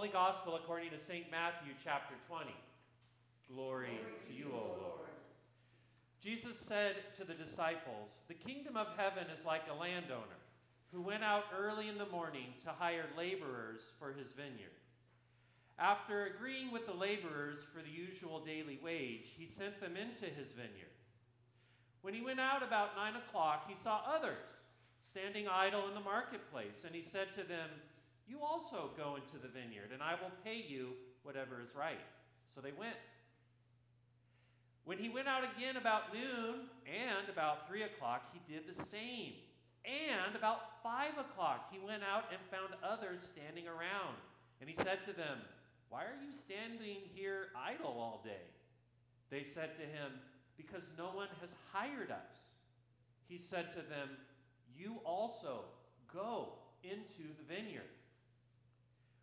Holy Gospel according to St. Matthew, chapter 20. Glory, Glory to you, O Lord. Jesus said to the disciples, The kingdom of heaven is like a landowner who went out early in the morning to hire laborers for his vineyard. After agreeing with the laborers for the usual daily wage, he sent them into his vineyard. When he went out about nine o'clock, he saw others standing idle in the marketplace, and he said to them, You also go into the vineyard, and I will pay you whatever is right. So they went. When he went out again about noon and about three o'clock, he did the same. And about five o'clock, he went out and found others standing around. And he said to them, Why are you standing here idle all day? They said to him, Because no one has hired us. He said to them, You also go into the vineyard.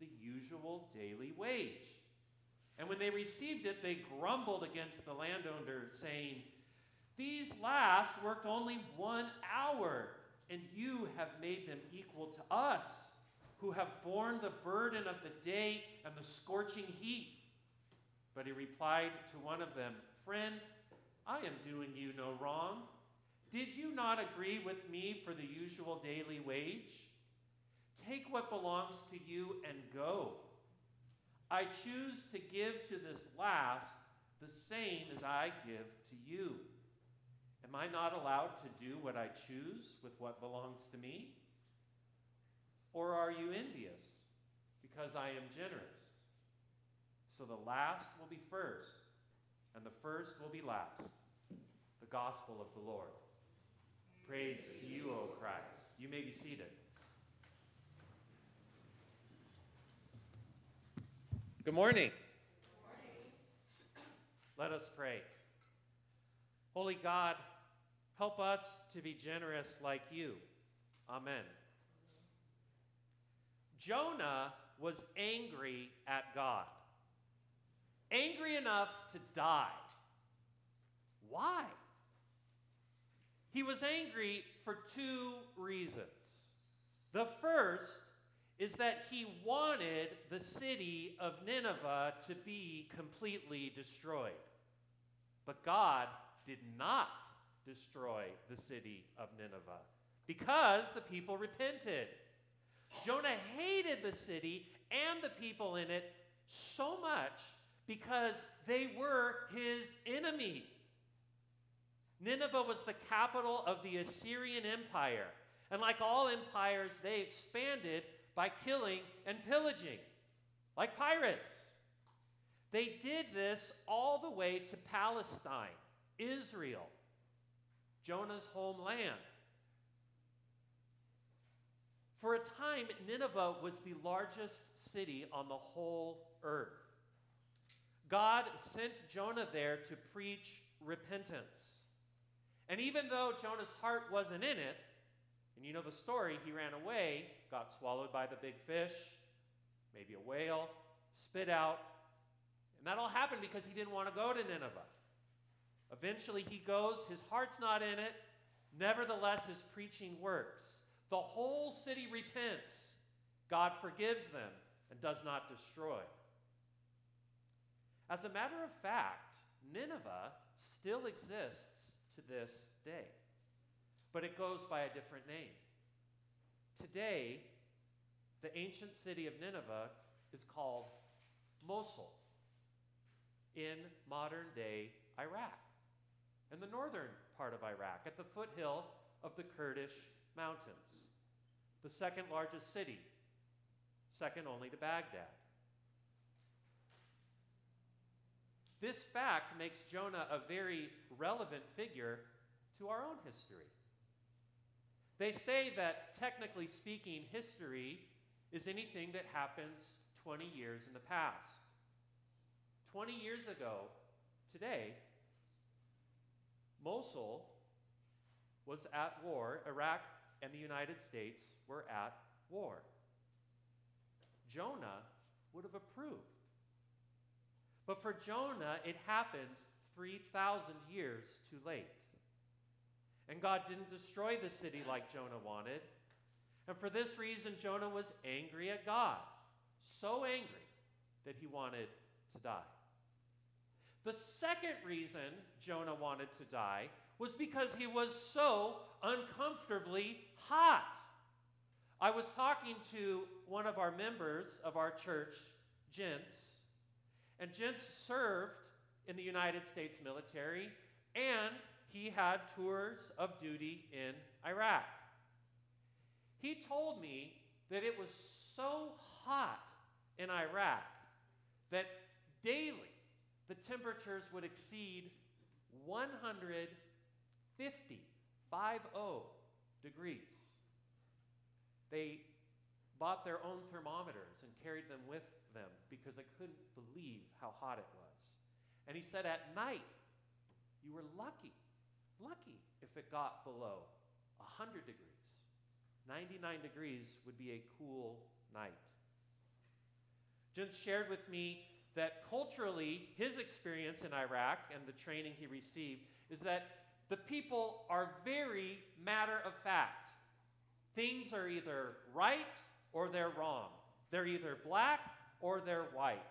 the usual daily wage. And when they received it, they grumbled against the landowner, saying, These last worked only one hour and you have made them equal to us, who have borne the burden of the day and the scorching heat. But he replied to one of them, Friend, I am doing you no wrong. Did you not agree with me for the usual daily wage? Take what belongs to you and go. I choose to give to this last the same as I give to you. Am I not allowed to do what I choose with what belongs to me? Or are you envious because I am generous? So the last will be first, and the first will be last. The gospel of the Lord. Praise to you, O Christ. You may be seated. Good morning. Good morning. Let us pray. Holy God, Help us to be generous like you. Amen. Jonah was angry at God, angry enough to die. Why? He was angry for two reasons. The first is that he wanted the city of Nineveh to be completely destroyed. But God did not destroy the city of Nineveh because the people repented. Jonah hated the city and the people in it so much because they were his enemy. Nineveh was the capital of the Assyrian Empire. And like all empires, they expanded by killing and pillaging, like pirates. They did this all the way to Palestine, Israel. Jonah's homeland. For a time, Nineveh was the largest city on the whole earth. God sent Jonah there to preach repentance. And even though Jonah's heart wasn't in it, and you know the story, he ran away, got swallowed by the big fish, maybe a whale, spit out. And that all happened because he didn't want to go to Nineveh. Eventually he goes, his heart's not in it. Nevertheless, his preaching works. The whole city repents. God forgives them and does not destroy. As a matter of fact, Nineveh still exists to this day, but it goes by a different name. Today, the ancient city of Nineveh is called Mosul in modern day Iraq in the northern part of Iraq, at the foothill of the Kurdish mountains, the second largest city, second only to Baghdad. This fact makes Jonah a very relevant figure to our own history. They say that, technically speaking, history is anything that happens 20 years in the past. 20 years ago, today, Mosul was at war. Iraq and the United States were at war. Jonah would have approved. But for Jonah, it happened 3,000 years too late. And God didn't destroy the city like Jonah wanted. And for this reason, Jonah was angry at God. So angry that he wanted to die. The second reason Jonah wanted to die was because he was so uncomfortably hot. I was talking to one of our members of our church, Jens, and Jens served in the United States military and he had tours of duty in Iraq. He told me that it was so hot in Iraq that daily the temperatures would exceed 150, 50 degrees. They bought their own thermometers and carried them with them because they couldn't believe how hot it was. And he said at night, you were lucky, lucky if it got below 100 degrees. 99 degrees would be a cool night. Jens shared with me that culturally, his experience in Iraq and the training he received is that the people are very matter of fact. Things are either right or they're wrong. They're either black or they're white.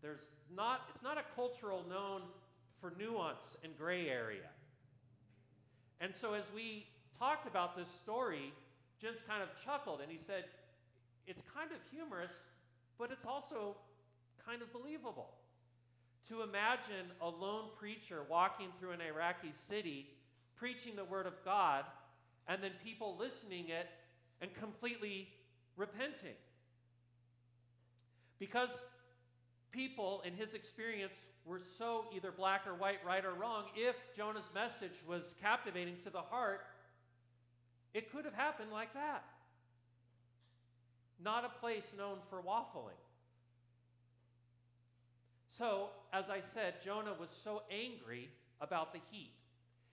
There's not, it's not a cultural known for nuance and gray area. And so as we talked about this story, Jens kind of chuckled and he said, It's kind of humorous, but it's also kind of believable. To imagine a lone preacher walking through an Iraqi city preaching the Word of God and then people listening it and completely repenting. Because people, in his experience, were so either black or white, right or wrong, if Jonah's message was captivating to the heart, it could have happened like that. Not a place known for waffling. So, as I said, Jonah was so angry about the heat.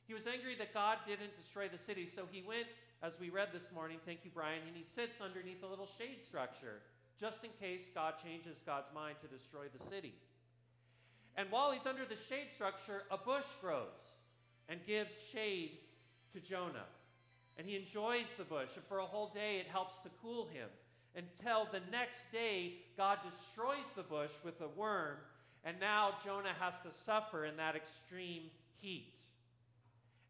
He was angry that God didn't destroy the city, so he went, as we read this morning, thank you, Brian, and he sits underneath a little shade structure, just in case God changes God's mind to destroy the city. And while he's under the shade structure, a bush grows and gives shade to Jonah. And he enjoys the bush, and for a whole day it helps to cool him until the next day God destroys the bush with a worm and now Jonah has to suffer in that extreme heat.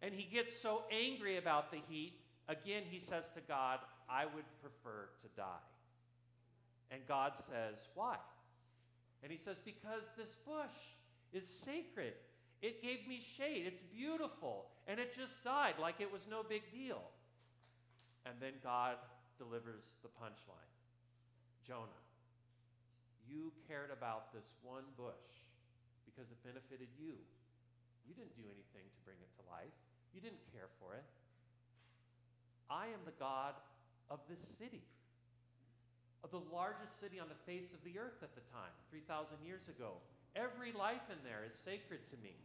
And he gets so angry about the heat, again, he says to God, I would prefer to die. And God says, Why? And he says, Because this bush is sacred. It gave me shade. It's beautiful. And it just died like it was no big deal. And then God delivers the punchline Jonah, you cared about this one bush because it benefited you. You didn't do anything to bring it to life, you didn't care for it. I am the God of this city, of the largest city on the face of the earth at the time, 3,000 years ago. Every life in there is sacred to me.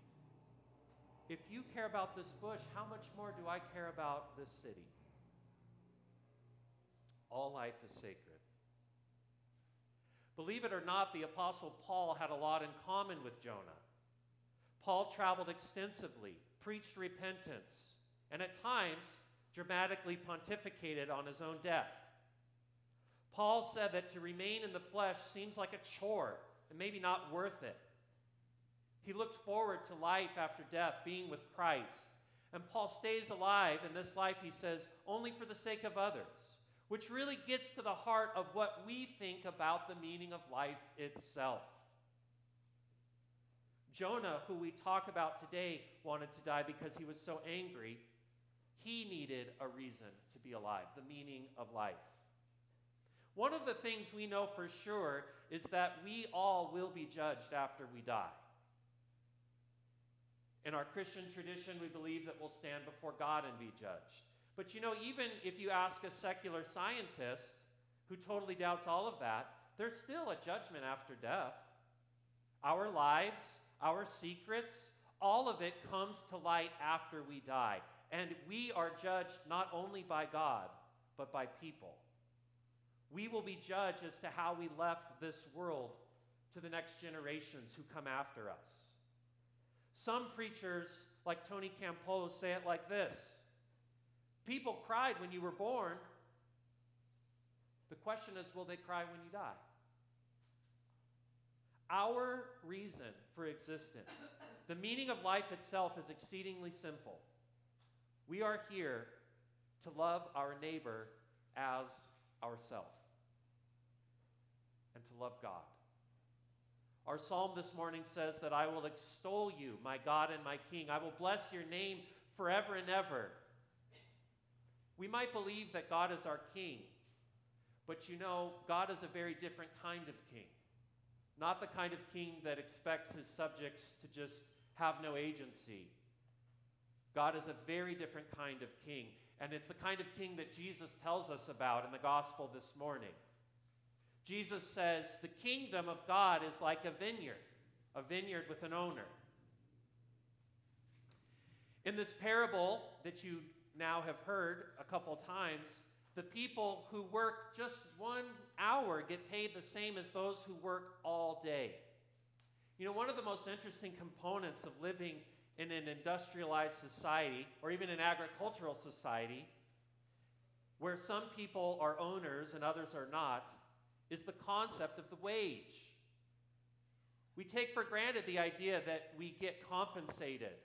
If you care about this bush, how much more do I care about this city? All life is sacred. Believe it or not, the Apostle Paul had a lot in common with Jonah. Paul traveled extensively, preached repentance, and at times dramatically pontificated on his own death. Paul said that to remain in the flesh seems like a chore and maybe not worth it. He looked forward to life after death, being with Christ. And Paul stays alive in this life, he says, only for the sake of others which really gets to the heart of what we think about the meaning of life itself. Jonah, who we talk about today, wanted to die because he was so angry. He needed a reason to be alive, the meaning of life. One of the things we know for sure is that we all will be judged after we die. In our Christian tradition, we believe that we'll stand before God and be judged. But you know, even if you ask a secular scientist who totally doubts all of that, there's still a judgment after death. Our lives, our secrets, all of it comes to light after we die. And we are judged not only by God, but by people. We will be judged as to how we left this world to the next generations who come after us. Some preachers, like Tony Campolo, say it like this People cried when you were born. The question is, will they cry when you die? Our reason for existence, the meaning of life itself, is exceedingly simple. We are here to love our neighbor as ourself love God. Our psalm this morning says that I will extol you, my God and my King. I will bless your name forever and ever. We might believe that God is our King, but you know, God is a very different kind of King. Not the kind of King that expects his subjects to just have no agency. God is a very different kind of King, and it's the kind of King that Jesus tells us about in the gospel this morning. Jesus says, The kingdom of God is like a vineyard, a vineyard with an owner. In this parable that you now have heard a couple times, the people who work just one hour get paid the same as those who work all day. You know, one of the most interesting components of living in an industrialized society or even an agricultural society where some people are owners and others are not is the concept of the wage. We take for granted the idea that we get compensated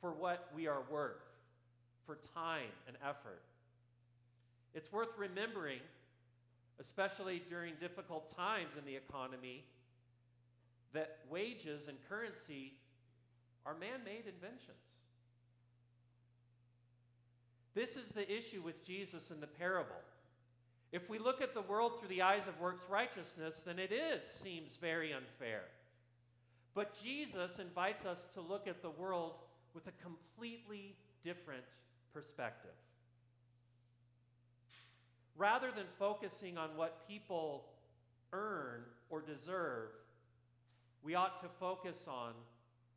for what we are worth, for time and effort. It's worth remembering, especially during difficult times in the economy, that wages and currency are man made inventions. This is the issue with Jesus in the parable. If we look at the world through the eyes of works righteousness, then it is seems very unfair. But Jesus invites us to look at the world with a completely different perspective. Rather than focusing on what people earn or deserve, we ought to focus on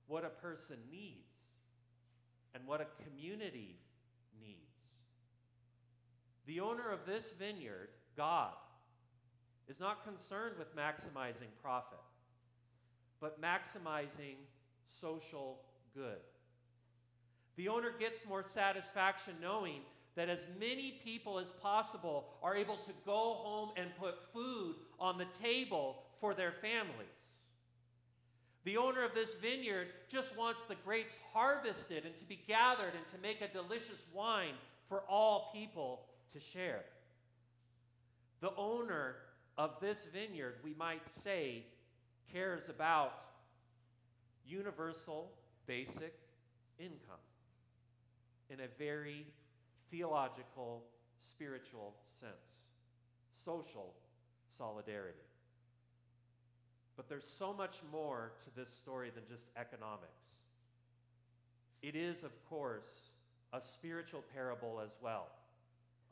what a person needs and what a community the owner of this vineyard, God, is not concerned with maximizing profit, but maximizing social good. The owner gets more satisfaction knowing that as many people as possible are able to go home and put food on the table for their families. The owner of this vineyard just wants the grapes harvested and to be gathered and to make a delicious wine for all people to share. The owner of this vineyard, we might say, cares about universal basic income in a very theological, spiritual sense, social solidarity. But there's so much more to this story than just economics. It is, of course, a spiritual parable as well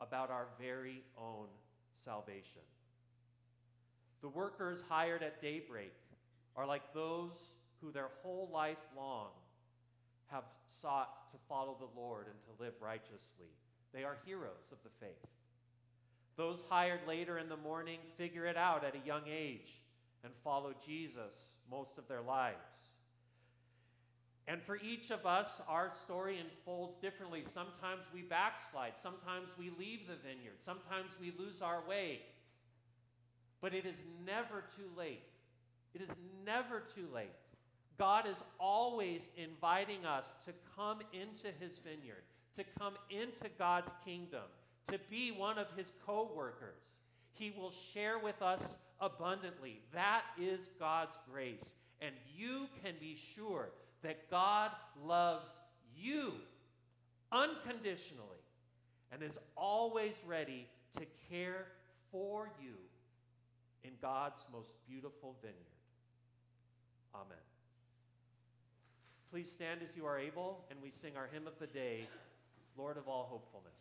about our very own salvation. The workers hired at daybreak are like those who their whole life long have sought to follow the Lord and to live righteously. They are heroes of the faith. Those hired later in the morning figure it out at a young age and follow Jesus most of their lives. And for each of us, our story unfolds differently. Sometimes we backslide. Sometimes we leave the vineyard. Sometimes we lose our way. But it is never too late. It is never too late. God is always inviting us to come into his vineyard, to come into God's kingdom, to be one of his co workers. He will share with us abundantly. That is God's grace. And you can be sure that God loves you unconditionally and is always ready to care for you in God's most beautiful vineyard. Amen. Please stand as you are able, and we sing our hymn of the day, Lord of all hopefulness.